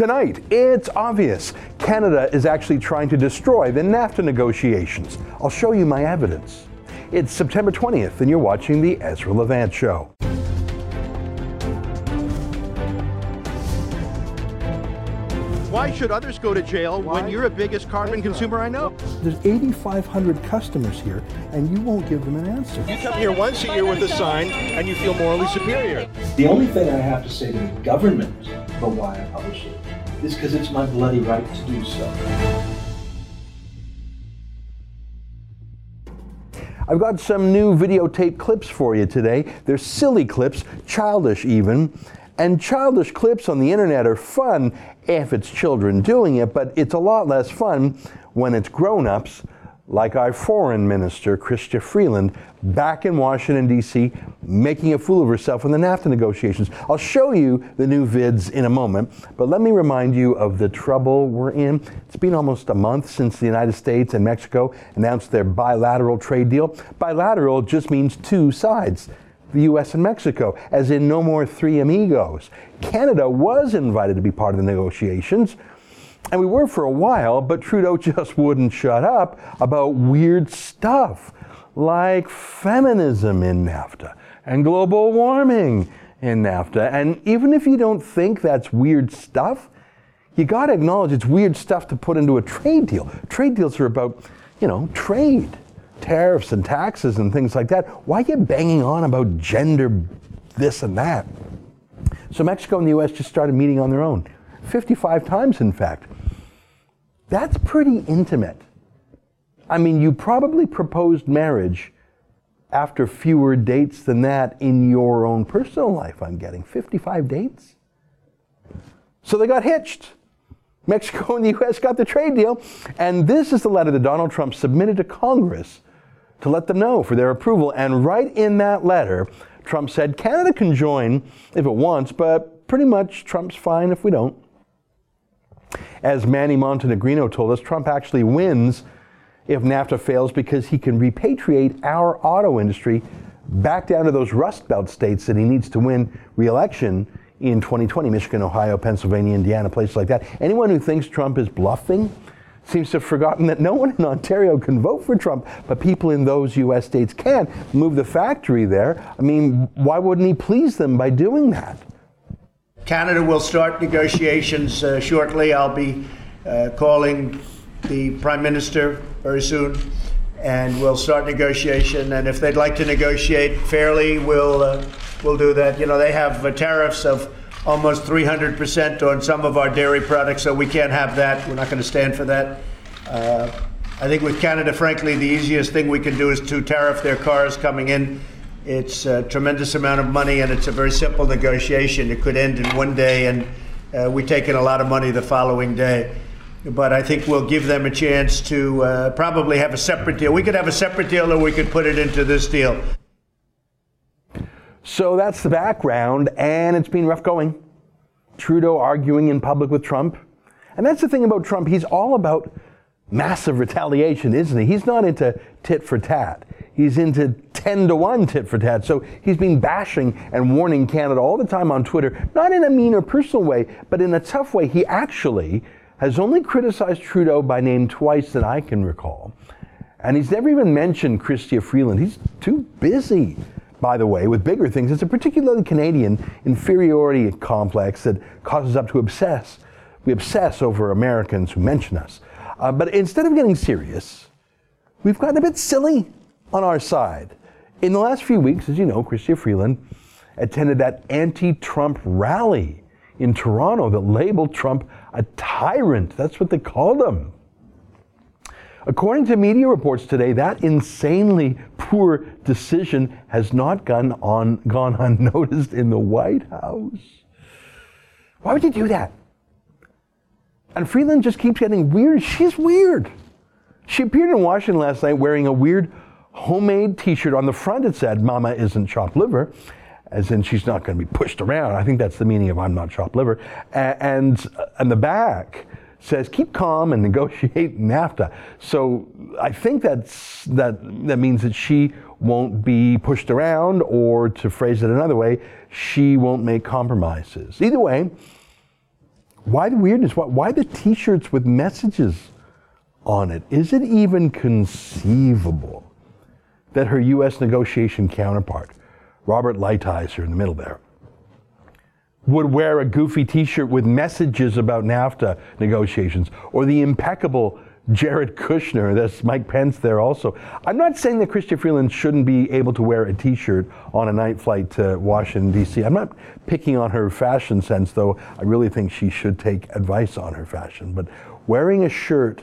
Tonight, it's obvious Canada is actually trying to destroy the NAFTA negotiations. I'll show you my evidence. It's September 20th, and you're watching The Ezra Levant Show. Why should others go to jail when you're a biggest carbon consumer I know? There's 8,500 customers here, and you won't give them an answer. You come here once a year with a sign and you feel morally superior. The only thing I have to say to the government about why I publish it is because it's my bloody right to do so. I've got some new videotape clips for you today. They're silly clips, childish even. And childish clips on the internet are fun if it's children doing it, but it's a lot less fun when it's grown ups like our foreign minister, Chrystia Freeland, back in Washington, D.C., making a fool of herself in the NAFTA negotiations. I'll show you the new vids in a moment, but let me remind you of the trouble we're in. It's been almost a month since the United States and Mexico announced their bilateral trade deal. Bilateral just means two sides. The US and Mexico, as in no more three amigos. Canada was invited to be part of the negotiations, and we were for a while, but Trudeau just wouldn't shut up about weird stuff like feminism in NAFTA and global warming in NAFTA. And even if you don't think that's weird stuff, you got to acknowledge it's weird stuff to put into a trade deal. Trade deals are about, you know, trade, tariffs and taxes and things like that. Why get banging on about gender this and that? So Mexico and the US just started meeting on their own. 55 times, in fact. That's pretty intimate. I mean, you probably proposed marriage after fewer dates than that in your own personal life, I'm getting. 55 dates? So they got hitched. Mexico and the US got the trade deal. And this is the letter that Donald Trump submitted to Congress to let them know for their approval. And right in that letter, Trump said Canada can join if it wants, but pretty much Trump's fine if we don't. As Manny Montenegrino told us, Trump actually wins if NAFTA fails because he can repatriate our auto industry back down to those Rust Belt states that he needs to win re-election in 2020, Michigan, Ohio, Pennsylvania, Indiana, places like that. Anyone who thinks Trump is bluffing seems to have forgotten that no one in Ontario can vote for Trump, but people in those U.S. states can move the factory there. I mean, why wouldn't he please them by doing that? Canada will start negotiations uh, shortly. I'll be uh, calling the Prime Minister very soon, and we'll start negotiation. And if they'd like to negotiate fairly, we'll uh, we'll do that. You know, they have uh, tariffs of almost 300% on some of our dairy products, so we can't have that. We're not going to stand for that. Uh, I think with Canada, frankly, the easiest thing we can do is to tariff their cars coming in. It's a tremendous amount of money, and it's a very simple negotiation. It could end in one day, and uh, we take in a lot of money the following day. But I think we'll give them a chance to uh, probably have a separate deal. We could have a separate deal, or we could put it into this deal. So that's the background, and it's been rough going. Trudeau arguing in public with Trump. And that's the thing about Trump, he's all about massive retaliation, isn't he? He's not into tit for tat. He's into 10 to 1 tit for tat. So he's been bashing and warning Canada all the time on Twitter, not in a mean or personal way, but in a tough way. He actually has only criticized Trudeau by name twice that I can recall. And he's never even mentioned Chrystia Freeland. He's too busy, by the way, with bigger things. It's a particularly Canadian inferiority complex that causes us to obsess. We obsess over Americans who mention us. Uh, but instead of getting serious, we've gotten a bit silly on our side. In the last few weeks, as you know, Chrystia Freeland attended that anti Trump rally in Toronto that labeled Trump a tyrant. That's what they called him. According to media reports today, that insanely poor decision has not gone, on, gone unnoticed in the White House. Why would you do that? And Freeland just keeps getting weird. She's weird. She appeared in Washington last night wearing a weird homemade t shirt. On the front, it said, Mama isn't chopped liver, as in she's not going to be pushed around. I think that's the meaning of I'm not chopped liver. And uh, on the back, says keep calm and negotiate NAFTA. So I think that's that that means that she won't be pushed around, or to phrase it another way, she won't make compromises. Either way, Why the weirdness? Why, why the t shirts with messages on it? Is it even conceivable that her U.S. negotiation counterpart, Robert Lighthizer in the middle there, would wear a goofy t shirt with messages about NAFTA negotiations or the impeccable Jared Kushner. That's Mike Pence there also. I'm not saying that Chrystia Freeland shouldn't be able to wear a t shirt on a night flight to Washington, D.C. I'm not picking on her fashion sense, though I really think she should take advice on her fashion. But wearing a shirt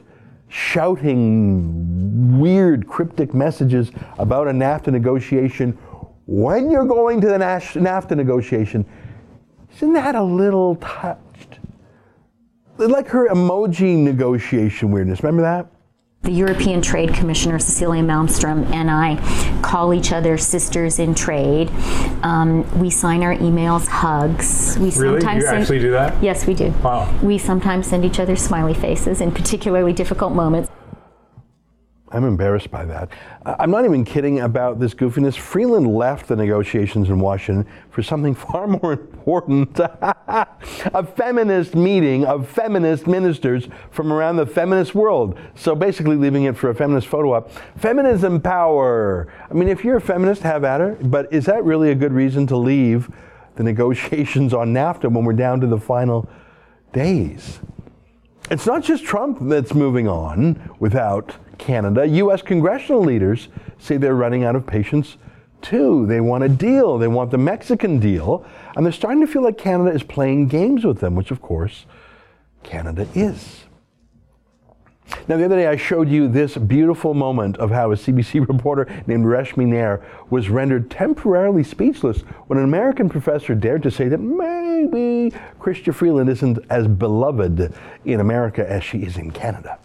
shouting weird, cryptic messages about a NAFTA negotiation when you're going to the NAFTA negotiation, isn't that a little touched? Like her emoji negotiation weirdness. Remember that? The European Trade Commissioner Cecilia Malmstrom and I call each other sisters in trade. Um, we sign our emails hugs. We really? sometimes you send, actually do that? Yes, we do. Wow. We sometimes send each other smiley faces in particularly difficult moments. I'm embarrassed by that. I'm not even kidding about this goofiness. Freeland left the negotiations in Washington for something far more important a feminist meeting of feminist ministers from around the feminist world. So basically, leaving it for a feminist photo op. Feminism power. I mean, if you're a feminist, have at her, but is that really a good reason to leave the negotiations on NAFTA when we're down to the final days? It's not just Trump that's moving on without Canada. U.S. congressional leaders say they're running out of patience too. They want a deal. They want the Mexican deal. And they're starting to feel like Canada is playing games with them, which of course Canada is. Now, the other day I showed you this beautiful moment of how a CBC reporter named Reshmi Nair was rendered temporarily speechless when an American professor dared to say that maybe Chrystia Freeland isn't as beloved in America as she is in Canada.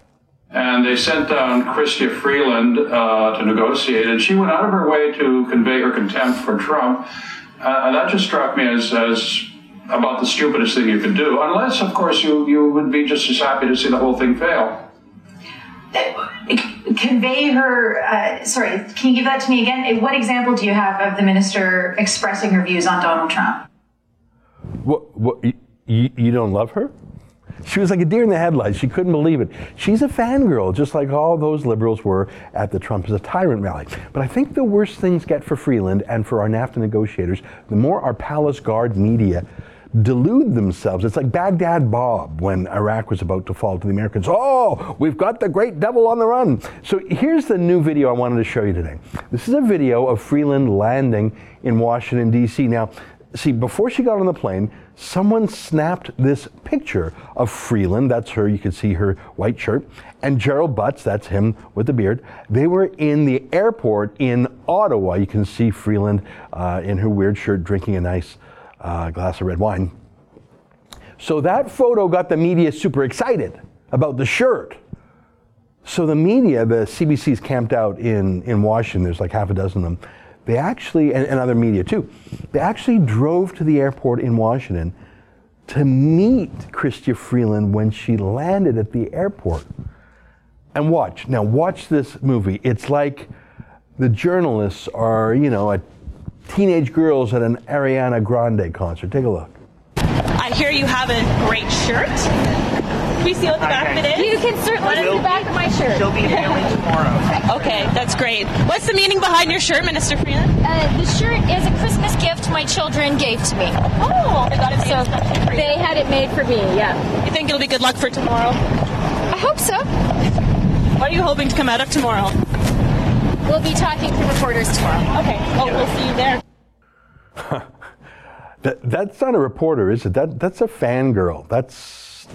And they sent down Chrystia Freeland uh, to negotiate, and she went out of her way to convey her contempt for Trump. Uh, and that just struck me as, as about the stupidest thing you could do, unless, of course, you, you would be just as happy to see the whole thing fail. Convey her, uh, sorry, can you give that to me again? What example do you have of the minister expressing her views on Donald Trump? What, what, you, you don't love her? She was like a deer in the headlights. She couldn't believe it. She's a fangirl, just like all those liberals were at the Trump is a tyrant rally. But I think the worse things get for Freeland and for our NAFTA negotiators, the more our palace guard media delude themselves. It's like Baghdad Bob when Iraq was about to fall to the Americans. Oh, we've got the great devil on the run. So here's the new video I wanted to show you today. This is a video of Freeland landing in Washington, D.C. Now, see, before she got on the plane, someone snapped this picture of Freeland. That's her. You can see her white shirt. And Gerald Butts, that's him with the beard. They were in the airport in Ottawa. You can see Freeland uh, in her weird shirt drinking a nice uh, glass of red wine. So that photo got the media super excited about the shirt. So the media, the CBC's camped out in, in Washington, there's like half a dozen of them they actually, and, and other media too, they actually drove to the airport in Washington to meet Chrystia Freeland when she landed at the airport. And watch, now watch this movie. It's like the journalists are, you know, teenage girls at an Ariana Grande concert. Take a look. I hear you have a great shirt. Can we see what the back of it is? You can certainly see the back of my shirt. She'll be mailing tomorrow. Okay, that's great. What's the meaning behind your shirt, Minister Freeland? Uh, the shirt is a Christmas gift my children gave to me. Oh, they got it so they had it made for me. Yeah. You think it'll be good luck for tomorrow? I hope so. What are you hoping to come out of tomorrow? We'll be talking to reporters tomorrow. Okay. Well, we'll see you there. that, that's not a reporter, is it? That that's a fangirl. That's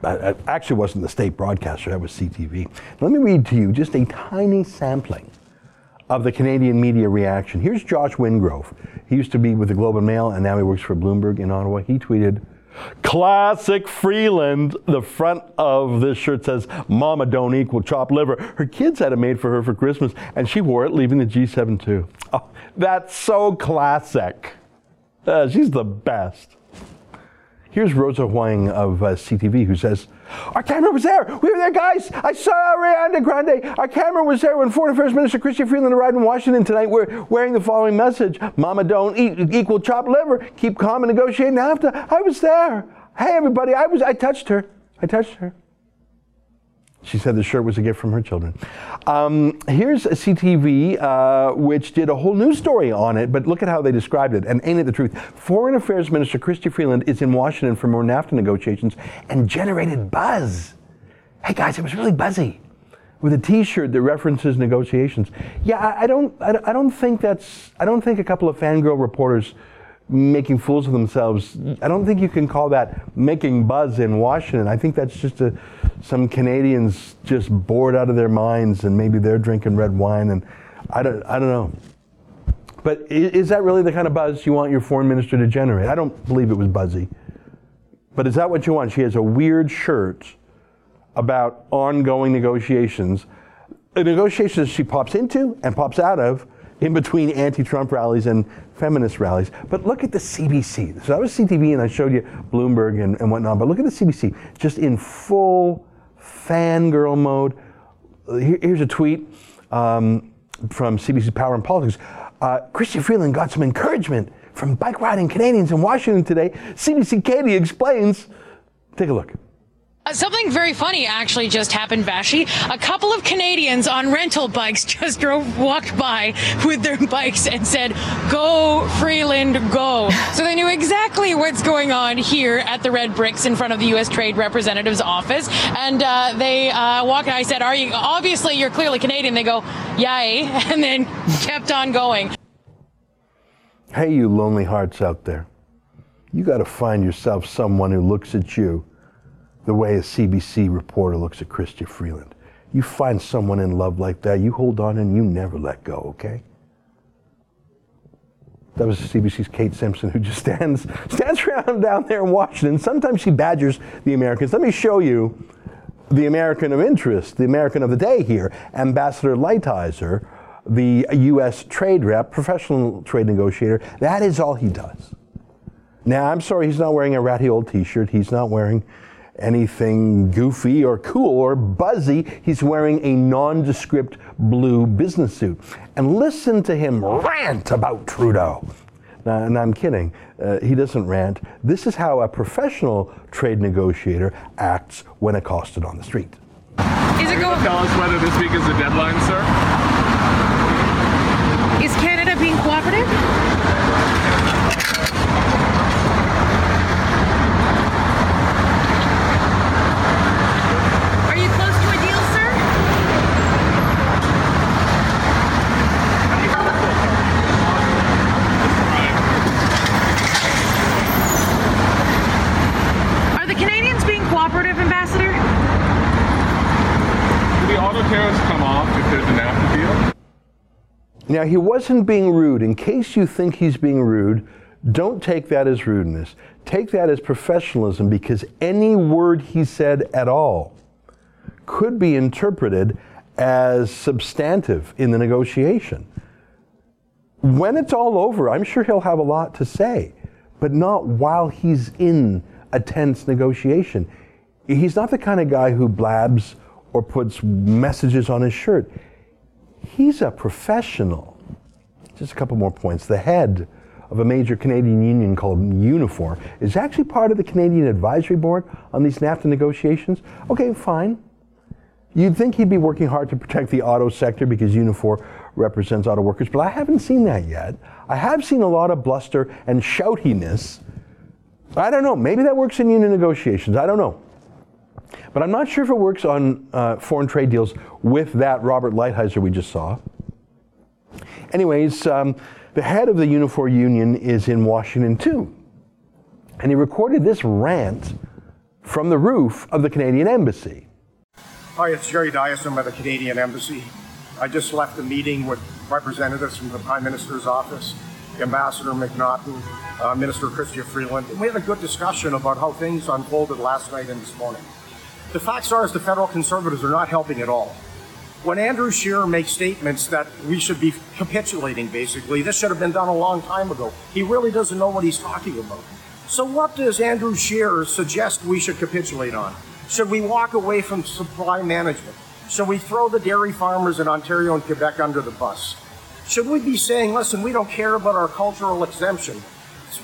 that actually wasn't the state broadcaster, that was CTV. Let me read to you just a tiny sampling of the Canadian media reaction. Here's Josh Wingrove. He used to be with the Globe and Mail and now he works for Bloomberg in Ottawa. He tweeted, Classic Freeland. The front of this shirt says, Mama don't equal chopped liver. Her kids had it made for her for Christmas and she wore it leaving the G7 too. Oh, that's so classic. Uh, she's the best. Here's Rosa Huang of uh, CTV who says, Our camera was there. We were there, guys. I saw Ariana Grande. Our camera was there when Foreign Affairs Minister Chrystia Freeland arrived in Washington tonight. We're wearing the following message Mama, don't eat equal chopped liver. Keep calm and negotiate NAFTA. I was there. Hey, everybody, I was I touched her. I touched her. She said the shirt was a gift from her children. Um, here's a CTV, uh, which did a whole news story on it, but look at how they described it. And ain't it the truth? Foreign Affairs Minister Chrystia Freeland is in Washington for more NAFTA negotiations and generated buzz. Hey guys, it was really buzzy with a T-shirt that references negotiations. Yeah, I, I don't, I, I don't think that's, I don't think a couple of fangirl reporters making fools of themselves. I don't think you can call that making buzz in Washington. I think that's just a, some Canadians just bored out of their minds and maybe they're drinking red wine and I don't, I don't know. But is, that really the kind of buzz you want your foreign minister to generate? I don't believe it was buzzy. But is that what you want? She has a weird shirt about ongoing negotiations, the negotiations she pops into and pops out of in between anti-Trump rallies and feminist rallies. But look at the CBC. So that was CTV, and I showed you Bloomberg and, and whatnot. But look at the CBC, just in full fangirl mode. Here, here's a tweet um, from CBC Power and Politics. Uh, Chrystia Freeland got some encouragement from bike riding Canadians in Washington today. CBC Katie explains. Take a look. Uh, something very funny actually just happened, Vassy. A couple of Canadians on rental bikes just drove, walked by with their bikes and said, Go, Freeland, go. So they knew exactly what's going on here at the Red Bricks in front of the U.S. Trade Representative's office. And uh, they uh, walked, I said, Are you, obviously you're clearly Canadian. They go, Yay, and then kept on going. Hey, you lonely hearts out there. You got to find yourself someone who looks at you the way a CBC reporter looks at Chrystia Freeland. You find someone in love like that, you hold on and you never let go, okay? That was CBC's Kate Simpson, who just stands stands around down there in Washington. Sometimes she badgers the Americans. Let me show you the American of interest, the American of the day here, Ambassador Lighthizer, the U.S. trade rep, professional trade negotiator. That is all he does. Now, I'm sorry, he's not wearing a ratty old T-shirt. He's not wearing anything goofy or cool or buzzy. He's wearing a nondescript blue business suit. And listen to him rant about Trudeau. Now, and I'm kidding. Uh, he doesn't rant. This is how a professional trade negotiator acts when accosted on the street. Is it going? Tell us whether this week is the deadline, sir. Is Canada being cooperative? Are you close to a deal, sir? Are the Canadians being cooperative, Ambassador? Do the auto tariffs come deal? Now, he wasn't being rude. In case you think he's being rude, don't take that as rudeness. Take that as professionalism because any word he said at all could be interpreted as substantive in the negotiation. When it's all over, I'm sure he'll have a lot to say, but not while he's in a tense negotiation. He's not the kind of guy who blabs or puts messages on his shirt. He's a professional. Just a couple more points. The head of a major Canadian union called Unifor is actually part of the Canadian Advisory Board on these NAFTA negotiations. Okay, fine. You'd think he'd be working hard to protect the auto sector because Unifor represents auto workers, but I haven't seen that yet. I have seen a lot of bluster and shoutiness. I don't know. Maybe that works in union negotiations. I don't know. But I'm not sure if it works on uh, foreign trade deals with that Robert Lighthizer we just saw. Anyways, um, the head of the Unifor Union is in Washington too. And he recorded this rant from the roof of the Canadian Embassy. Hi, it's Jerry. I'm at the Canadian Embassy. I just left a meeting with representatives from the Prime Minister's office, Ambassador MacNaughton, uh, Minister Chrystia Freeland, and we had a good discussion about how things unfolded last night and this morning. The facts are, is the federal conservatives are not helping at all. When Andrew Scheer makes statements that we should be capitulating, basically, this should have been done a long time ago. He really doesn't know what he's talking about. So, what does Andrew Scheer suggest we should capitulate on? Should we walk away from supply management? Should we throw the dairy farmers in Ontario and Quebec under the bus? Should we be saying, listen, we don't care about our cultural exemption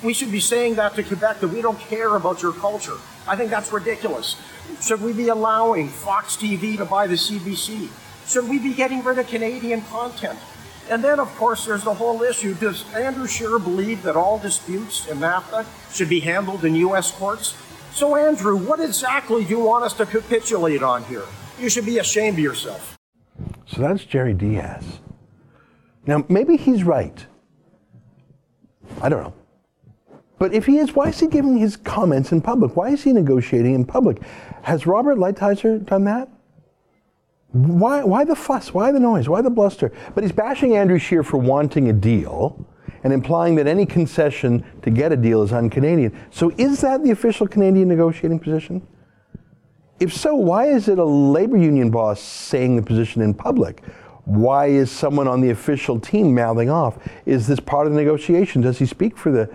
we should be saying that to Quebec that we don't care about your culture. I think that's ridiculous. Should we be allowing Fox TV to buy the CBC? Should we be getting rid of Canadian content? And then, of course, there's the whole issue. Does Andrew Scheer believe that all disputes in NAFTA should be handled in U.S. courts? So, Andrew, what exactly do you want us to capitulate on here? You should be ashamed of yourself. So that's Jerry Dias. Now, maybe he's right. I don't know. But if he is, why is he giving his comments in public? Why is he negotiating in public? Has Robert Lighthizer done that? Why, why the fuss? Why the noise? Why the bluster? But he's bashing Andrew Scheer for wanting a deal and implying that any concession to get a deal is un Canadian. So is that the official Canadian negotiating position? If so, why is it a labor union boss saying the position in public? Why is someone on the official team mouthing off? Is this part of the negotiation? Does he speak for the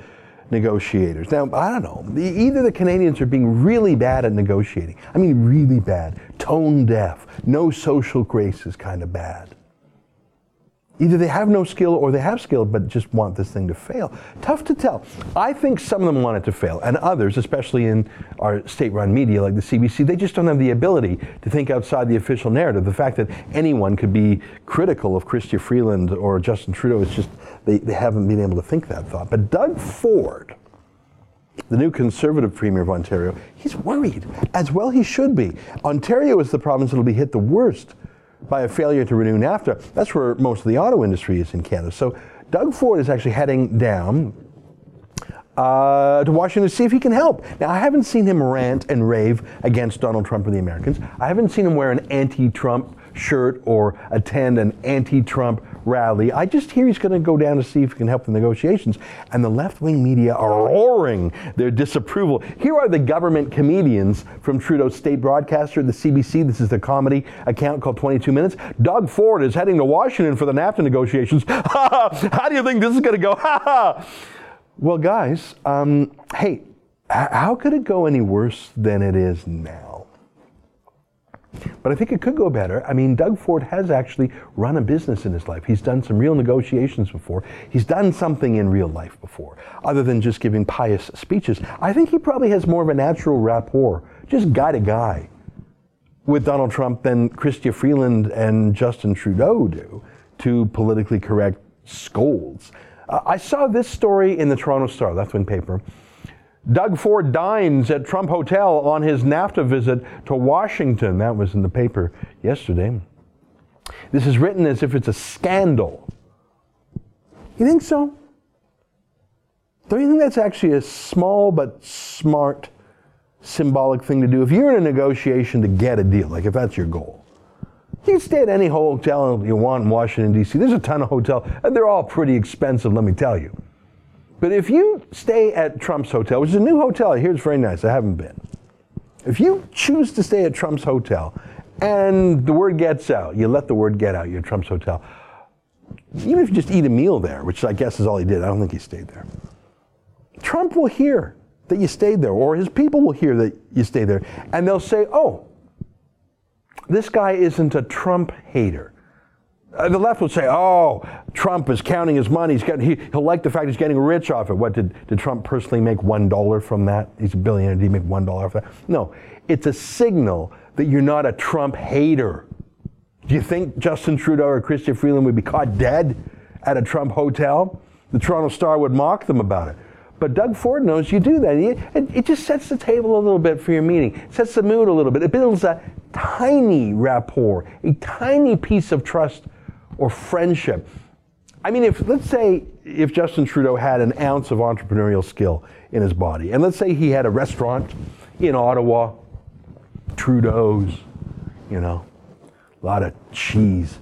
negotiators? Now, I don't know. Either the Canadians are being really bad at negotiating. I mean, really bad, tone deaf, no social graces kind of bad. Either they have no skill or they have skill but just want this thing to fail. Tough to tell. I think some of them want it to fail, and others, especially in our state run media like the CBC, they just don't have the ability to think outside the official narrative. The fact that anyone could be critical of Chrystia Freeland or Justin Trudeau is just, they, they haven't been able to think that thought. But Doug Ford, the new conservative premier of Ontario, he's worried, as well he should be. Ontario is the province that will be hit the worst by a failure to renew NAFTA. That's where most of the auto industry is in Canada. So Doug Ford is actually heading down uh, to Washington to see if he can help. Now, I haven't seen him rant and rave against Donald Trump and the Americans. I haven't seen him wear an anti Trump shirt or attend an anti Trump rally. I just hear he's going to go down to see if he can help the negotiations. And the left wing media are roaring their disapproval. Here are the government comedians from Trudeau's state broadcaster, the CBC. This is the comedy account called 22 Minutes. Doug Ford is heading to Washington for the NAFTA negotiations. How do you think this is going to go? well, guys, um, hey, how could it go any worse than it is now? But I think it could go better. I mean, Doug Ford has actually run a business in his life. He's done some real negotiations before. He's done something in real life before, other than just giving pious speeches. I think he probably has more of a natural rapport, just guy to guy, with Donald Trump than Chrystia Freeland and Justin Trudeau do, two politically correct scolds. Uh, I saw this story in the Toronto Star, left wing paper. Doug Ford dines at Trump Hotel on his NAFTA visit to Washington. That was in the paper yesterday. This is written as if it's a scandal. You think so? Don't you think that's actually a small but smart symbolic thing to do? If you're in a negotiation to get a deal, like if that's your goal, you can stay at any hotel you want in Washington, D.C. There's a ton of hotels, and they're all pretty expensive, let me tell you. But if you stay at Trump's hotel, which is a new hotel, I hear it's very nice, I haven't been. If you choose to stay at Trump's hotel and the word gets out, you let the word get out, you're at Trump's hotel, even if you just eat a meal there, which I guess is all he did, I don't think he stayed there. Trump will hear that you stayed there, or his people will hear that you stayed there, and they'll say, oh, this guy isn't a Trump hater. Uh, the left would say, "Oh, Trump is counting his money. He's getting, he, will like the fact he's getting rich off it." What did, did Trump personally make one dollar from that? He's a billionaire. Did he make one dollar off that? No, it's a signal that you're not a Trump hater. Do you think Justin Trudeau or Chrystia Freeland would be caught dead at a Trump hotel? The Toronto Star would mock them about it. But Doug Ford knows you do that. It, it just sets the table a little bit for your meeting, it sets the mood a little bit. It builds a tiny rapport, a tiny piece of trust or friendship. I mean, if let's say if Justin Trudeau had an ounce of entrepreneurial skill in his body, and let's say he had a restaurant in Ottawa, Trudeau's, you know, a lot of cheese,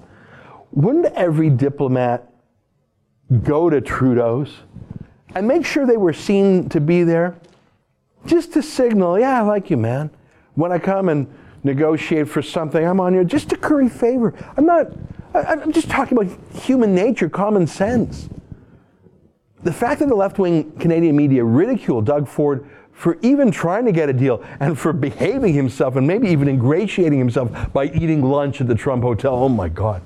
wouldn't every diplomat go to Trudeau's and make sure they were seen to be there just to signal, yeah, I like you, man. When I come and negotiate for something, I'm on here just to curry favor. I'm not I'm just talking about human nature, common sense. The fact that the left wing Canadian media ridiculed Doug Ford for even trying to get a deal and for behaving himself and maybe even ingratiating himself by eating lunch at the Trump Hotel, oh my God.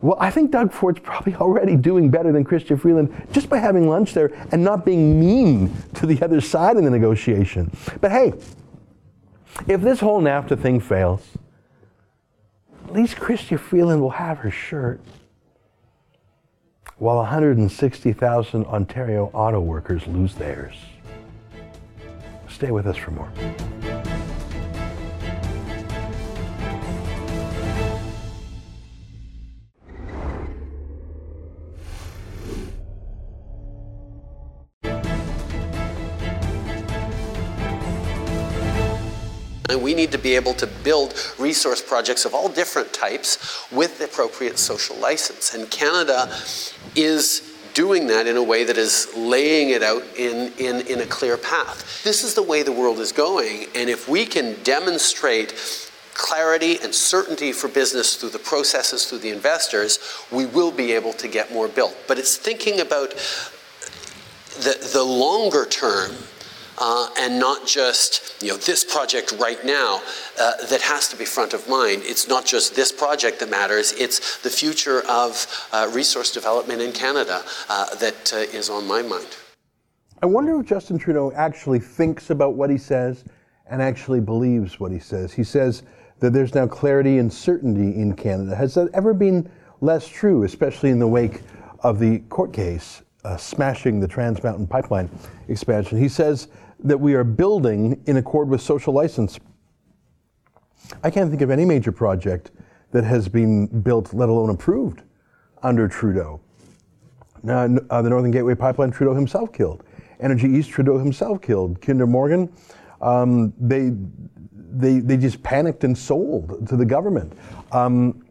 Well, I think Doug Ford's probably already doing better than Chrystia Freeland just by having lunch there and not being mean to the other side in the negotiation. But hey, if this whole NAFTA thing fails, at least Chrystia Freeland will have her shirt while 160,000 Ontario auto workers lose theirs. Stay with us for more. Need to be able to build resource projects of all different types with the appropriate social license. And Canada is doing that in a way that is laying it out in, in, in a clear path. This is the way the world is going. And if we can demonstrate clarity and certainty for business through the processes, through the investors, we will be able to get more built. But it's thinking about the, the longer term uh, and not just you know this project right now uh, that has to be front of mind. It's not just this project that matters; it's the future of uh, resource development in Canada uh, that uh, is on my mind. I wonder if Justin Trudeau actually thinks about what he says and actually believes what he says. He says that there's now clarity and certainty in Canada. Has that ever been less true, especially in the wake of the court case uh, smashing the Trans Mountain Pipeline expansion? He says that we are building in accord with social license. I can't think of any major project that has been built, let alone approved, under Trudeau. Now, uh, the Northern Gateway Pipeline, Trudeau himself killed. Energy East, Trudeau himself killed. Kinder Morgan, um, they, they, they just panicked and sold to the government. Um,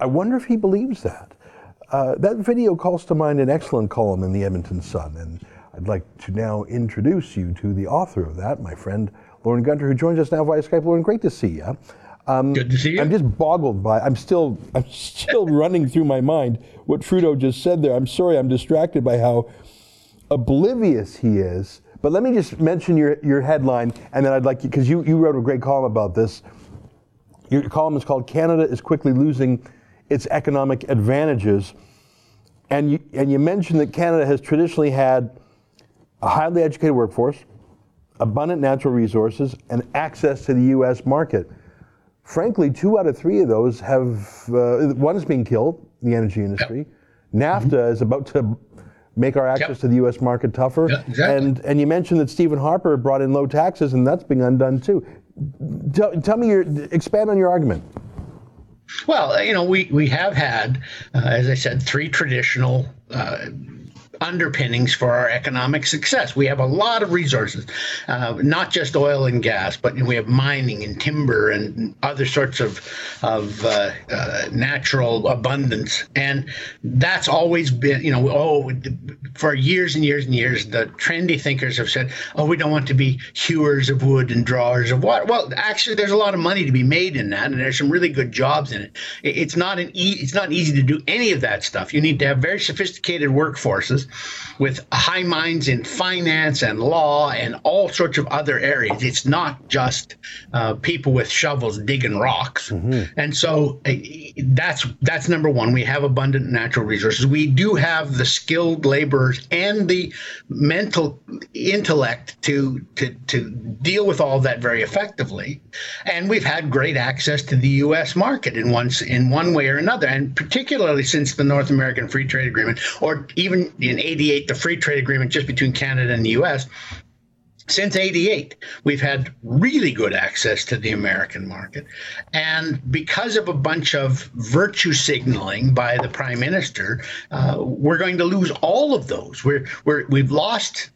I wonder if he believes that. Uh, that video calls to mind an excellent column in the Edmonton Sun, and I'd like to now introduce you to the author of that, my friend Lorne Gunter, who joins us now via Skype. Lorne, great to see you. Um, Good to see you. I'm just boggled by. I'm still. I'm still running through my mind what Trudeau just said there. I'm sorry. I'm distracted by how oblivious he is. But let me just mention your your headline, and then I'd like you because you you wrote a great column about this. Your column is called "Canada is quickly losing its economic advantages," and you and you mentioned that Canada has traditionally had a highly educated workforce, abundant natural resources, and access to the U.S. market. Frankly, two out of three of those have, uh, one is being killed, the energy industry. Yep. NAFTA mm-hmm. is about to make our access yep. to the U.S. market tougher. Yep, exactly. And, and you mentioned that Stephen Harper brought in low taxes, and that's being undone too. Tell, tell me your, expand on your argument. Well, you know, we, we have had, uh, as I said, three traditional uh, underpinnings for our economic success. We have a lot of resources, uh, not just oil and gas, but we have mining and timber and other sorts of of uh, uh, natural abundance, and that's always been, you know, oh, for years and years and years, the trendy thinkers have said, oh, we don't want to be hewers of wood and drawers of water. Well, actually, there's a lot of money to be made in that, and there's some really good jobs in it. It's not an e- it's not easy to do any of that stuff. You need to have very sophisticated workforces with high minds in finance and law and all sorts of other areas. It's not just uh, people with shovels digging rocks. Mm-hmm. And so uh, that's that's number one. We have abundant natural resources. We do have the skilled laborers and the mental intellect to to to deal with all that very effectively. And we've had great access to the U.S. market in one in one way or another, and particularly since the North American Free Trade Agreement, or even in '88 the free trade agreement just between Canada and the US, since 88 we've had really good access to the american market. And because of a bunch of virtue signaling by the prime minister uh, we're going to lose all of those. We're, we're we've lost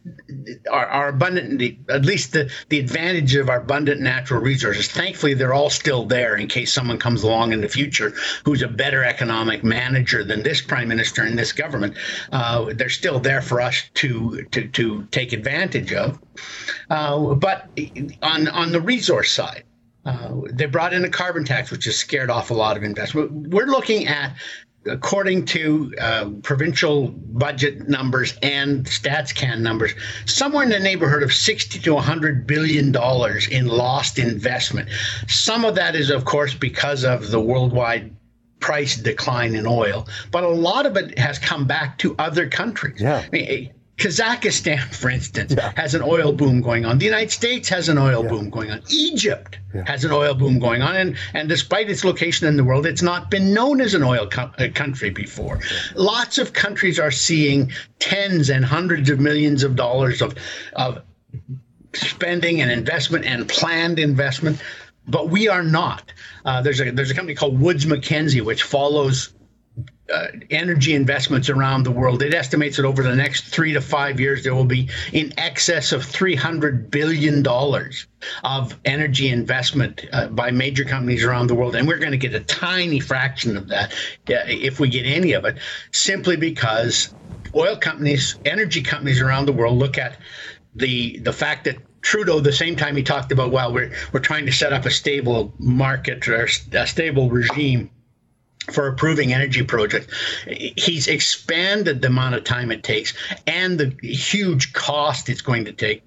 our, our abundant at least the, the advantage of our abundant natural resources. Thankfully they're all still there in case someone comes along in the future who's a better economic manager than this prime minister and this government. Uh, they're still there for us to to, to take advantage of uh, but on on the resource side, uh, they brought in a carbon tax, which has scared off a lot of investment. We're looking at, according to uh, provincial budget numbers and StatsCan numbers, somewhere in the neighborhood of 60 to 100 billion dollars in lost investment. Some of that is, of course, because of the worldwide price decline in oil, but a lot of it has come back to other countries. Yeah. I mean, Kazakhstan, for instance, has an oil boom going on. The United States has an oil boom going on. Egypt has an oil boom going on. And, and despite its location in the world, it's not been known as an oil co- uh, country before. Lots of countries are seeing tens and hundreds of millions of dollars of, of spending and investment and planned investment, but we are not. Uh, there's a there's a company called Woods Mackenzie which follows uh, energy investments around the world. It estimates that over the next three to five years, there will be in excess of $300 billion of energy investment uh, by major companies around the world. And we're going to get a tiny fraction of that, uh, if we get any of it, simply because oil companies, energy companies around the world look at the the fact that Trudeau, the same time he talked about, well, we're we're trying to set up a stable market or a stable regime for approving energy projects. He's expanded the amount of time it takes and the huge cost it's going to take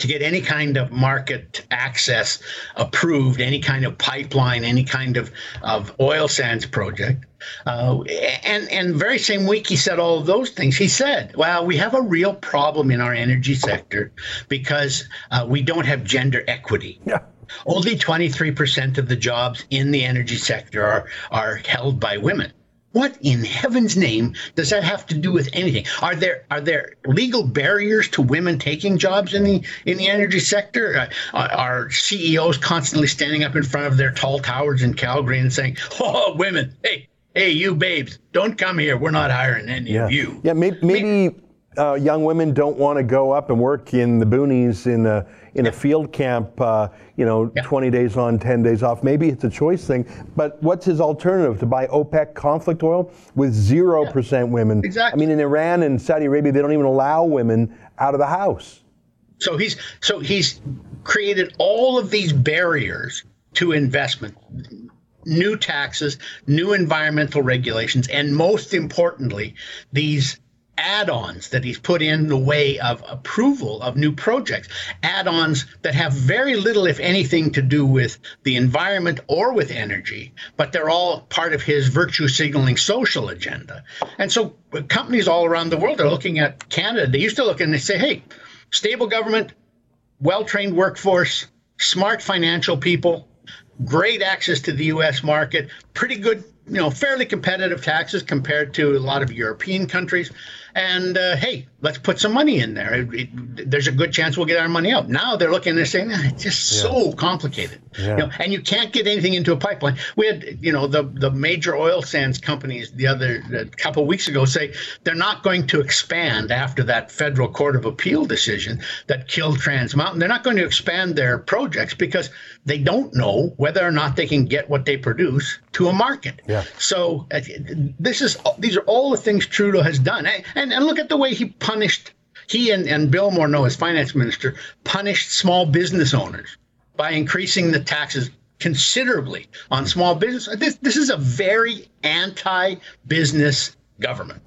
to get any kind of market access approved, any kind of pipeline, any kind of, of oil sands project. Uh, and and very same week he said all of those things. He said, "Well, we have a real problem in our energy sector because uh, we don't have gender equity." Yeah. Only 23% of the jobs in the energy sector are, are held by women. What in heaven's name does that have to do with anything? Are there are there legal barriers to women taking jobs in the in the energy sector? Uh, are CEOs constantly standing up in front of their tall towers in Calgary and saying, "Oh, women, hey, hey, you babes, don't come here. We're not hiring any yeah. of you." Yeah, maybe, maybe uh, young women don't want to go up and work in the boonies in a in a field camp. Uh, you know, 20 days on, 10 days off. Maybe it's a choice thing. But what's his alternative to buy OPEC conflict oil with zero percent women? Exactly. I mean, in Iran and Saudi Arabia, they don't even allow women out of the house. So he's so he's created all of these barriers to investment, new taxes, new environmental regulations, and most importantly, these add-ons that he's put in the way of approval of new projects. Add-ons that have very little if anything to do with the environment or with energy but they're all part of his virtue signaling social agenda. And so uh, companies all around the world are looking at canada. They used to look and they say hey stable government well-trained workforce smart financial people great access to the US market pretty good you know fairly competitive taxes compared to a lot of European countries and uh, hey, let's put some money in there. It, it, there's a good chance we'll get our money out. Now they're looking and they're saying, ah, it's just yeah. so complicated. Yeah. You know, and you can't get anything into a pipeline. We had, you know, the, the major oil sands companies the other a couple of weeks ago say they're not going to expand after that federal court of appeal decision that killed Trans Mountain. They're not going to expand their projects because they don't know whether or not they can get what they produce to a market. Yeah. So uh, this is these are all the things Trudeau has done. And, and look at the way he punished, he and, and Bill Morneau, as finance minister, punished small business owners by increasing the taxes considerably on small business. This, this is a very anti business government.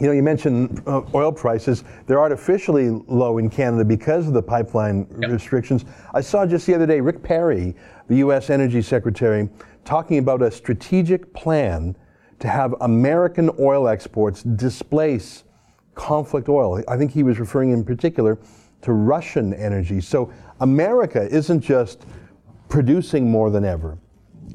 You know, you mentioned uh, oil prices. They're artificially low in Canada because of the pipeline yep. restrictions. I saw just the other day Rick Perry, the U.S. Energy Secretary, talking about a strategic plan to have American oil exports displace conflict oil. I think he was referring in particular to Russian energy. So America isn't just producing more than ever,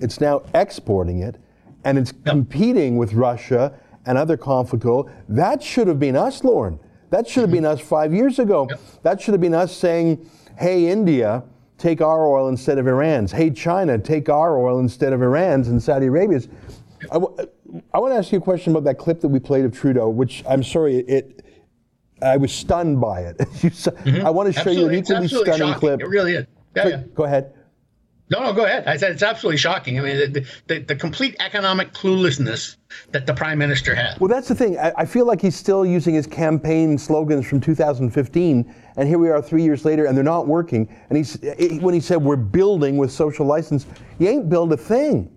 it's now exporting it and it's yep. competing with Russia and other conflict oil. That should have been us, Lorne. That should have mm-hmm. been us five years ago. Yep. That should have been us saying, hey, India, take our oil instead of Iran's. Hey, China, take our oil instead of Iran's and Saudi Arabia's. I want to ask you a question about that clip that we played of Trudeau, which I'm sorry, it. I was stunned by it. mm-hmm. I want to show absolutely. you an equally stunning shocking. clip. It really is. Yeah, yeah. Go ahead. No, no, go ahead. I said it's absolutely shocking. I mean, the, the, the, complete economic cluelessness that the prime minister has. Well, that's the thing. I, I, feel like he's still using his campaign slogans from 2015, and here we are three years later, and they're not working. And he's when he said we're building with social license, you ain't build a thing.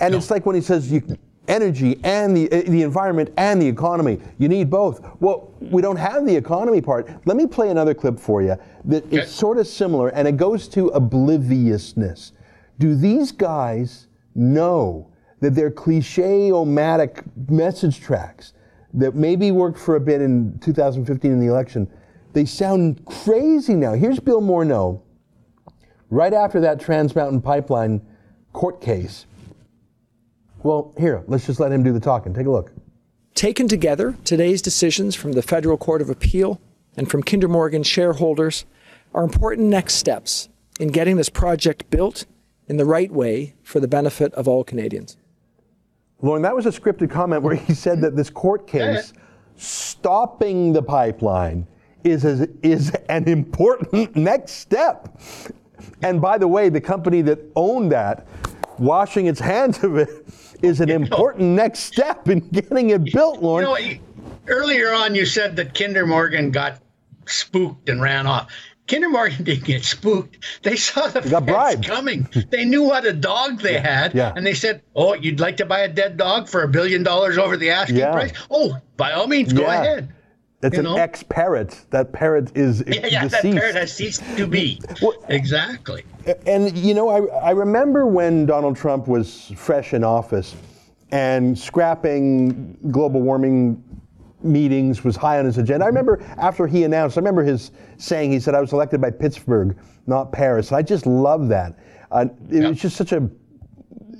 And no. it's like when he says you energy and the, eh, the environment and the economy. You need both. Well, we don't have the economy part. Let me play another clip for you that okay. is sort of similar and it goes to obliviousness. Do these guys know that they're cliche-omatic message tracks that maybe worked for a bit in 2015 in the election, they sound crazy now. Here's Bill Morneau, right after that Trans Mountain Pipeline court case. Well, here, let's just let him do the talking. Take a look. Taken together, today's decisions from the Federal Court of Appeal and from Kinder Morgan shareholders are important next steps in getting this project built in the right way for the benefit of all Canadians. Lorne, that was a scripted comment where he said that this court case stopping the pipeline is, a, is an important next step. And by the way, the company that owned that, washing its hands of it, is an important next step in getting it built, Lorne. You know, earlier on, you said that Kinder Morgan got spooked and ran off. Kinder Morgan didn't get spooked. They saw the bribed. coming. They knew what a dog they Yeah, had, yeah. and they said, "Oh, you'd like to buy a dead dog for a billion dollars over the asking Yeah. price? Oh, by all means, go ahead." That's You an know? ex parrot. That parrot is Yeah, yeah, that parrot has ceased to be. exactly. And you know, I, I remember when Donald Trump was fresh in office and scrapping global warming meetings was high on his agenda. I remember after he announced, I remember his saying, he said, I was elected by Pittsburgh, not Paris. And I just love that. Uh, it was just such a,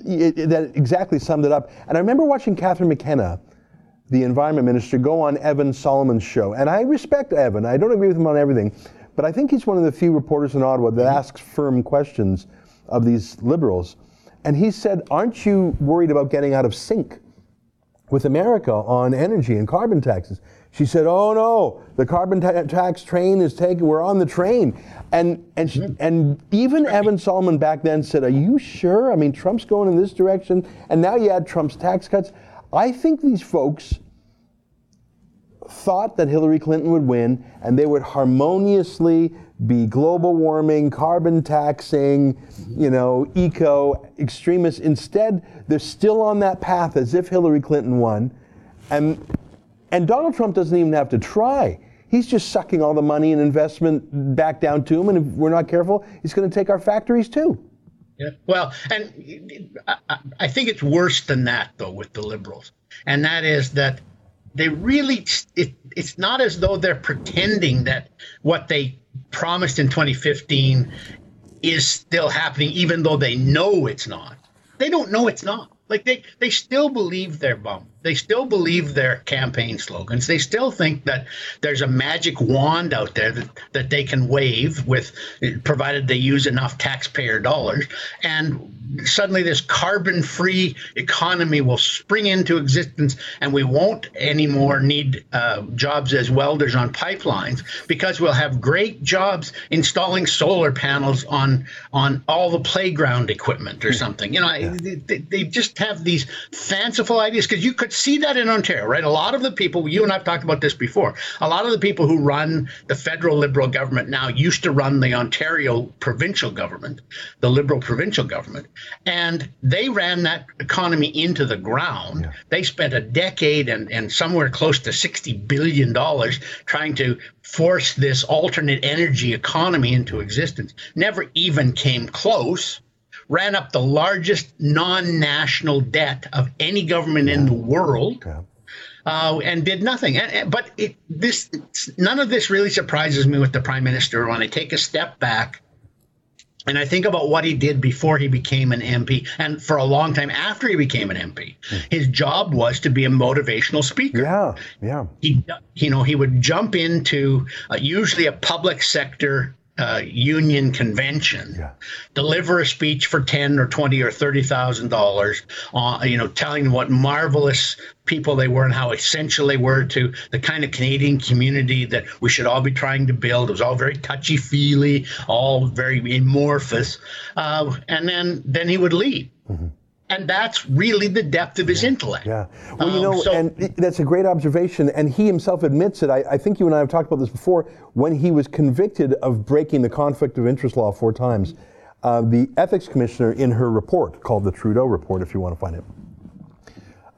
it, it- that exactly summed it up. And I remember watching Catherine McKenna, the environment minister, go on Evan Solomon's show. And I respect Evan. I don't agree with him on everything. But I think he's one of the few reporters in Ottawa that asks firm questions of these liberals. And he said, Aren't you worried about getting out of sync with America on energy and carbon taxes? She said, "Oh no, the carbon ta- tax train is taken. We're on the train." And and she, and even Evan Solomon back then said, "Are you sure? I mean, Trump's going in this direction, and now you add Trump's tax cuts." I think these folks thought that Hillary Clinton would win, and they would harmoniously be global warming, carbon taxing, you know, eco extremists. Instead, they're still on that path as if Hillary Clinton won, and and Donald Trump doesn't even have to try. He's just sucking all the money and investment back down to him, and if we're not careful, he's going to take our factories too. Yeah. Well, and I- think it's worse than that, though, with the liberals. And that is that they really, it, it's not as though they're pretending that what they promised in 2015 is still happening, even though they know it's not. They don't know it's not. Like they, they still believe they're bum. They still believe their campaign slogans. They still think that there's a magic wand out there that, that they can wave with, provided they use enough taxpayer dollars. And suddenly this carbon free economy will spring into existence and we won't anymore need uh, jobs as welders on pipelines because we'll have great jobs installing solar panels on on all the playground equipment or something you know they, they, they just have these fanciful ideas because you could see that in ontario right a lot of the people you and i've talked about this before a lot of the people who run the federal liberal government now used to run the ontario provincial government the liberal provincial government and they ran that economy into the ground. They spent a decade and, and somewhere close to $60 billion trying to force this alternate energy economy into existence. Never even came close. Ran up the largest non national debt of any government in the world. Uh, and did nothing. And, and- but it, this, none of this really surprises me with the prime minister. When I take a step back, and I think about what he did before he became an MP and for a long time after he became an MP. His job was to be a motivational speaker. Yeah, yeah. He, you know, he would jump into uh, usually a public sector uh, union convention, deliver a speech for ten or twenty or thirty thousand dollars, uh, you know, telling what marvelous people they were and how essential they were to the kind of Canadian community that we should all be trying to build. It was all very touchy feely, all very amorphous, uh, and then then he would leave. And that's really the depth of his intellect. Yeah. Well, you Um, know, so- and that's a great observation. And he himself admits it. I, I think you and I have talked about this before. When he was convicted of breaking the conflict of interest law four times, uh, the ethics commissioner, in her report called the Trudeau Report, if you want to find it,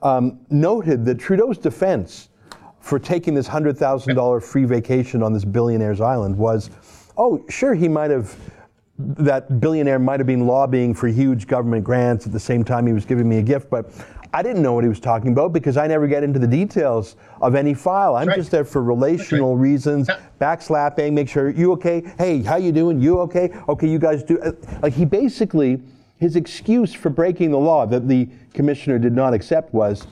um, noted that Trudeau's defense for taking this $100,000 free vacation on this billionaire's island was, oh, sure, he might have that billionaire might have been lobbying for huge government grants at the same time he was giving me a gift, but I didn't know what he was talking about because I never get into the details of any file. I'm Right. just there for relational reasons, backslapping, make sure you okay. Hey, how you doing? You okay? Okay, you guys do. Like he basically, his excuse for breaking the law that the commissioner did not accept was.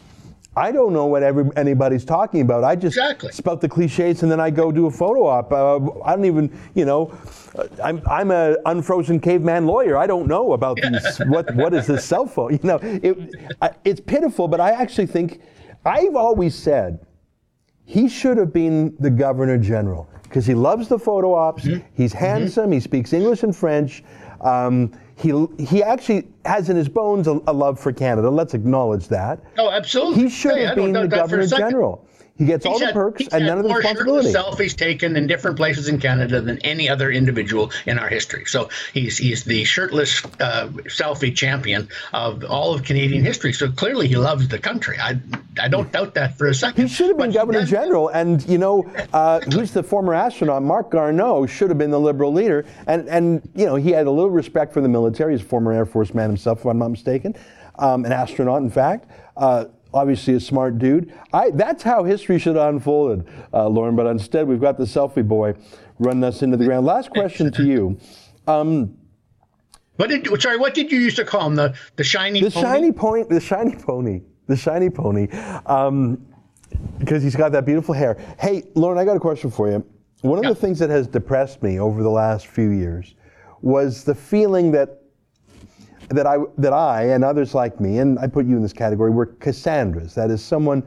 I don't know what every, anybody's talking about. I just spout the cliches and then I go do a photo op. Uh, I don't even, you know, uh, I'm, I'm a unfrozen caveman lawyer. I don't know about these. what what is this cell phone? You know, it, I, it's pitiful. But I actually think I've always said he should have been the governor general because he loves the photo ops. He's handsome. He speaks English and French. Um, he he actually has in his bones a, a love for Canada. Let's acknowledge that. Oh, absolutely. He should Hey, have been the governor general. He gets all He's the perks and none of the more responsibility. shirtless selfies taken in different places in Canada than any other individual in our history. So he's he's the shirtless uh, selfie champion of all of Canadian history. So clearly he loves the country. I I don't doubt that for a second. He should have been governor general, and you know, uh, who's the former astronaut? Marc Garneau should have been the liberal leader, and and you know, he had a little respect for the military. He's a former Air Force man himself, if I'm not mistaken, um, an astronaut, in fact. Uh, obviously, a smart dude. I that's how history should have unfolded, uh, Lorne. But instead, we've got the selfie boy running us into the ground. Last question to you. Um, What did sorry? What did you used to call him? The the shiny the pony? shiny point, the shiny pony, the shiny pony, um, because he's got that beautiful hair. Hey, Lorne, I got a question for you. One of the things that has depressed me over the last few years was the feeling that that I that I and others like me, and I put you in this category, were Cassandras. That is someone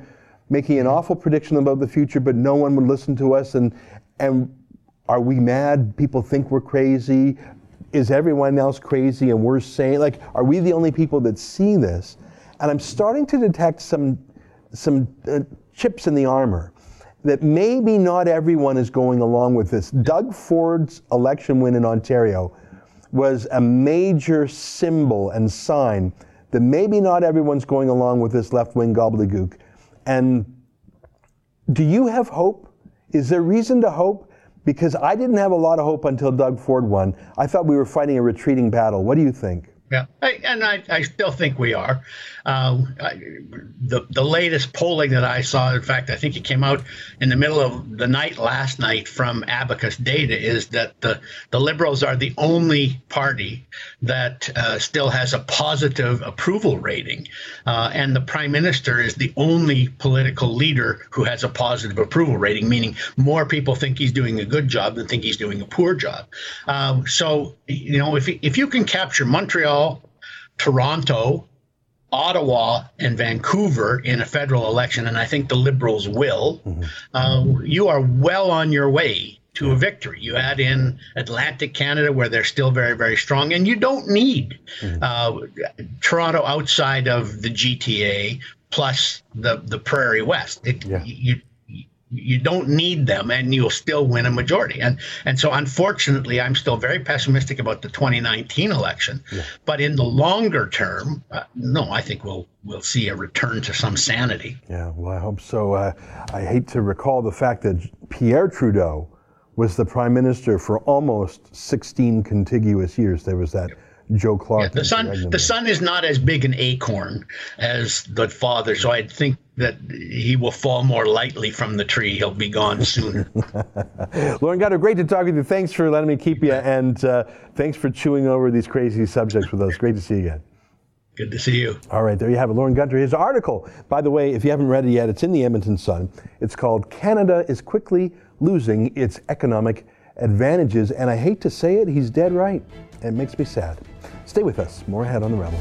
making an awful prediction about the future, but no one would listen to us. And and are we mad? People think we're crazy. Is everyone else crazy? And we're saying like, are we the only people that see this? And I'm starting to detect some some uh, chips in the armor that maybe not everyone is going along with this. Doug Ford's election win in Ontario was a major symbol and sign that maybe not everyone's going along with this left wing gobbledygook. And do you have hope? Is there reason to hope? Because I didn't have a lot of hope until Doug Ford won. I thought we were fighting a retreating battle. What do you think? Yeah, I, and I, I still think we are. Uh, I, the the latest polling that I saw, in fact, I think it came out in the middle of the night last night from Abacus Data, is that the the Liberals are the only party that uh, still has a positive approval rating, uh, and the Prime Minister is the only political leader who has a positive approval rating, meaning more people think he's doing a good job than think he's doing a poor job. Um, so you know, if if you can capture Montreal, Toronto, Ottawa, and Vancouver in a federal election, and I think the Liberals will, uh, you are well on your way to a victory. You add in Atlantic Canada, where they're still very, very strong, and you don't need uh, Toronto outside of the GTA plus the the Prairie West. It, You you don't need them and you'll still win a majority. And and so unfortunately i'm still very pessimistic about the 2019 election. But in the longer term uh, no i think we'll we'll see a return to some sanity. Yeah, well, I hope so. Uh, I hate to recall the fact that Pierre Trudeau was the prime minister for almost 16 contiguous years. There was that Joe Clark. the son, the sun is not as big an acorn as the father so i think that he will fall more lightly from the tree he'll be gone sooner Lorne Gunter, great to talk with you. Thanks for letting me keep you, and uh, thanks for chewing over these crazy subjects with us. Great to see you again. Good to see you. All right, there you have it. Lorne Gunter. His article, by the way, if you haven't read it yet, it's in the Edmonton Sun. It's called Canada is Quickly Losing Its Economic Advantages. And I hate to say it, he's dead right. It makes me sad. Stay with us. More ahead on The Rebel.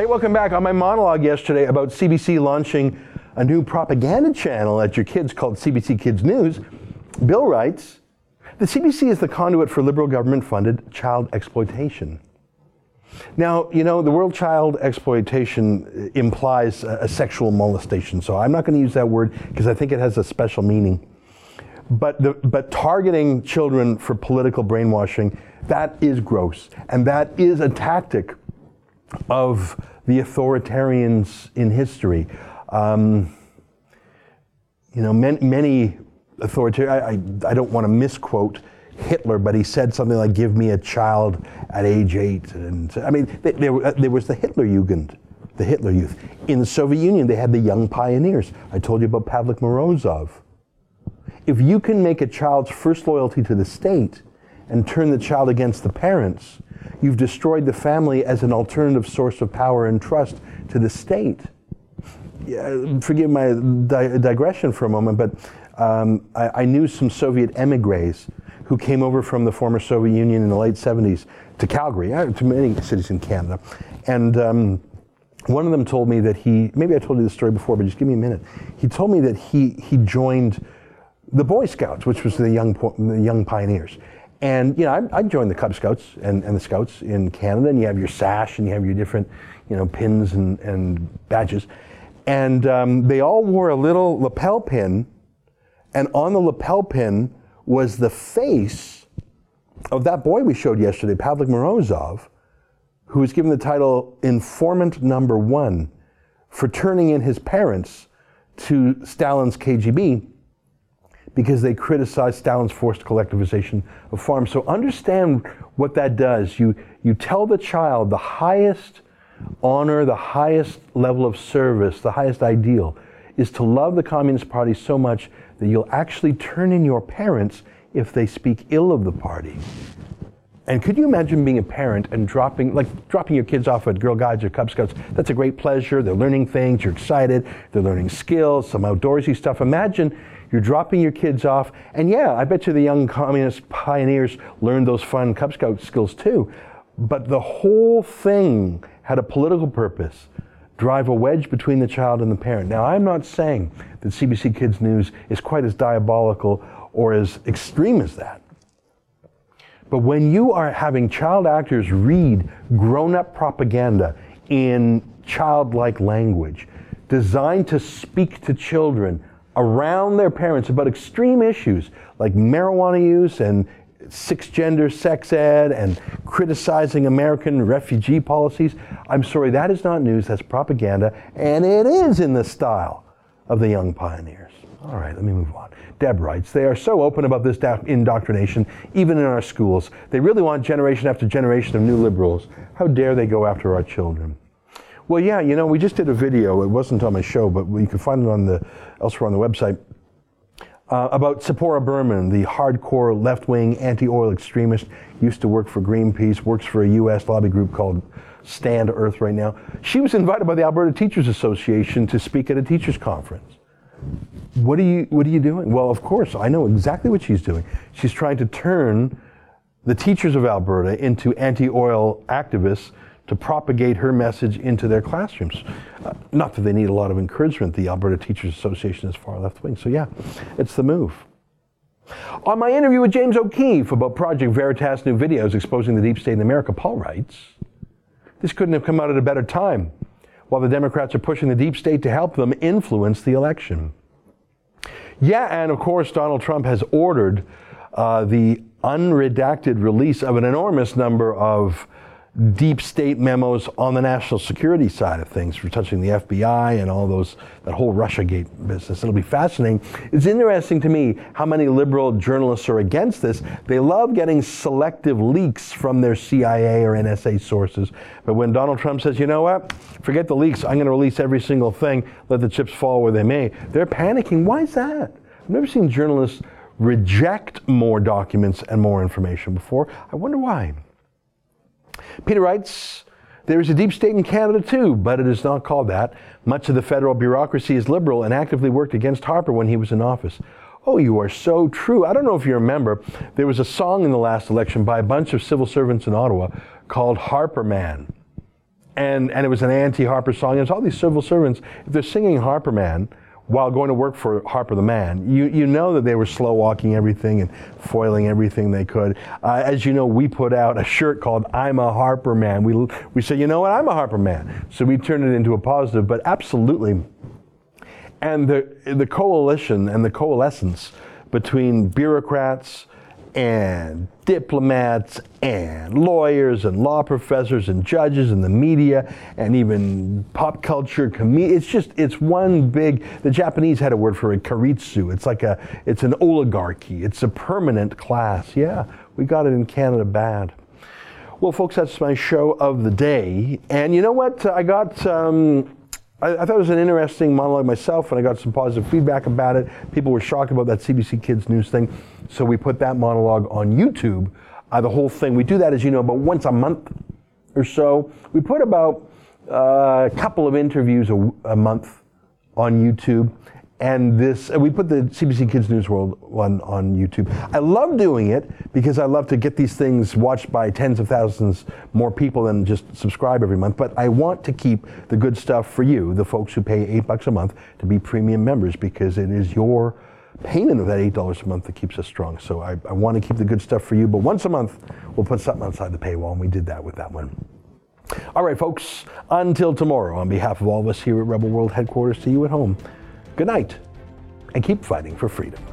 Hey, welcome back. On my monologue yesterday about CBC launching a new propaganda channel at your kids called CBC Kids News, Bill writes The CBC is the conduit for liberal government funded child exploitation. Now, you know, the word child exploitation implies a, a sexual molestation, so I'm not going to use that word because I think it has a special meaning. But, the, but targeting children for political brainwashing, that is gross. And that is a tactic of the authoritarians in history. Um, you know, many, many authoritarian, I, I, I don't want to misquote Hitler, but he said something like, give me a child at age eight. And I mean, there, there was the Hitler Jugend, the Hitler Youth. In the Soviet Union, they had the young pioneers. I told you about Pavlik Morozov. If you can make a child's first loyalty to the state and turn the child against the parents, you've destroyed the family as an alternative source of power and trust to the state. Yeah, forgive my di- digression for a moment, but um, I, I, knew some Soviet emigres who came over from the former Soviet Union in the late 70s to Calgary, uh, to many cities in Canada. And um, one of them told me that he, maybe I told you the story before, but just give me a minute. He told me that he, he joined the Boy Scouts, which was the young, the young pioneers. And, you know, I, I joined the Cub Scouts and, and the Scouts in Canada, and you have your sash and you have your different, you know, pins and, and badges. And um, they all wore a little lapel pin, and on the lapel pin was the face of that boy we showed yesterday, Pavlik Morozov, who was given the title Informant Number One for turning in his parents to Stalin's KGB because they criticized Stalin's forced collectivization of farms. So understand what that does. You, you tell the child the highest honor, the highest level of service, the highest ideal is to love the Communist Party so much that you'll actually turn in your parents if they speak ill of the party. And could you imagine being a parent and dropping, like dropping your kids off at Girl Guides or Cub Scouts? That's a great pleasure. They're learning things. You're excited. They're learning skills, some outdoorsy stuff. Imagine you're dropping your kids off, and yeah, I bet you the young communist pioneers learned those fun Cub Scout skills too. But the whole thing had a political purpose drive a wedge between the child and the parent. Now, I'm not saying that CBC Kids News is quite as diabolical or as extreme as that. But when you are having child actors read grown up propaganda in childlike language, designed to speak to children around their parents about extreme issues like marijuana use and six gender sex ed and criticizing American refugee policies. I'm sorry, that is not news, that's propaganda, and it is in the style of the young pioneers. All right, let me move on. Deb writes, they are so open about this indoctrination, even in our schools. They really want generation after generation of new liberals. How dare they go after our children? Well, yeah, you know, we just did a video. It wasn't on my show, but you can find it on the elsewhere on the website uh, about Tzeporah Berman, the hardcore left-wing anti-oil extremist. Used to work for Greenpeace, works for a U.S. lobby group called Stand Earth right now. She was invited by the Alberta Teachers Association to speak at a teachers conference. What are you What are you doing? Well, of course, I know exactly what she's doing. She's trying to turn the teachers of Alberta into anti-oil activists to propagate her message into their classrooms. Uh, not that they need a lot of encouragement. The Alberta Teachers Association is far left wing. So, yeah, it's the move. On my interview with James O'Keefe about Project Veritas' new videos exposing the deep state in America, Paul writes, This couldn't have come out at a better time while the Democrats are pushing the deep state to help them influence the election. Yeah, and of course, Donald Trump has ordered uh, the unredacted release of an enormous number of deep state memos on the national security side of things for touching the FBI and all those that whole Russiagate business. It'll be fascinating. It's interesting to me how many liberal journalists are against this. They love getting selective leaks from their CIA or NSA sources. But when Donald Trump says, you know what, forget the leaks, I'm going to release every single thing, let the chips fall where they may, they're panicking. Why is that? I've never seen journalists reject more documents and more information before. I wonder why. Peter writes, there is a deep state in Canada too, but it is not called that. Much of the federal bureaucracy is liberal and actively worked against Harper when he was in office. Oh, you are so true. I don't know if you remember, there was a song in the last election by a bunch of civil servants in Ottawa called Harper Man. And, and it was an anti Harper song. And it's all these civil servants, if they're singing Harper Man, while going to work for Harper the Man. You, you know that they were slow walking everything and foiling everything they could. Uh, as you know, we put out a shirt called I'm a Harper Man. We, we say, you know what, I'm a Harper Man. So we turned it into a positive, but absolutely. And the, the coalition and the coalescence between bureaucrats and diplomats and lawyers and law professors and judges and the media and even pop culture comedians. It's just it's one big. The Japanese had a word for it, keiretsu. It's like a it's an oligarchy. It's a permanent class. Yeah, we got it in Canada bad. Well, folks, that's my show of the day. And you know what? I got. Um, I, I, thought it was an interesting monologue myself, and I got some positive feedback about it. People were shocked about that CBC Kids News thing, so we put that monologue on YouTube. Uh, the whole thing. We do that, as you know, about once a month or so. We put about uh, a couple of interviews a, a month on YouTube and this we put the CBC Kids News World one on YouTube. I love doing it because I love to get these things watched by tens of thousands more people than just subscribe every month. But I want to keep the good stuff for you, the folks who pay eight bucks a month to be premium members, because it is your payment of that eight dollars a month that keeps us strong. So I, I want to keep the good stuff for you. But once a month, we'll put something outside the paywall, and we did that with that one. All right, folks. Until tomorrow, on behalf of all of us here at Rebel World headquarters, to you at home. Good night, and keep fighting for freedom.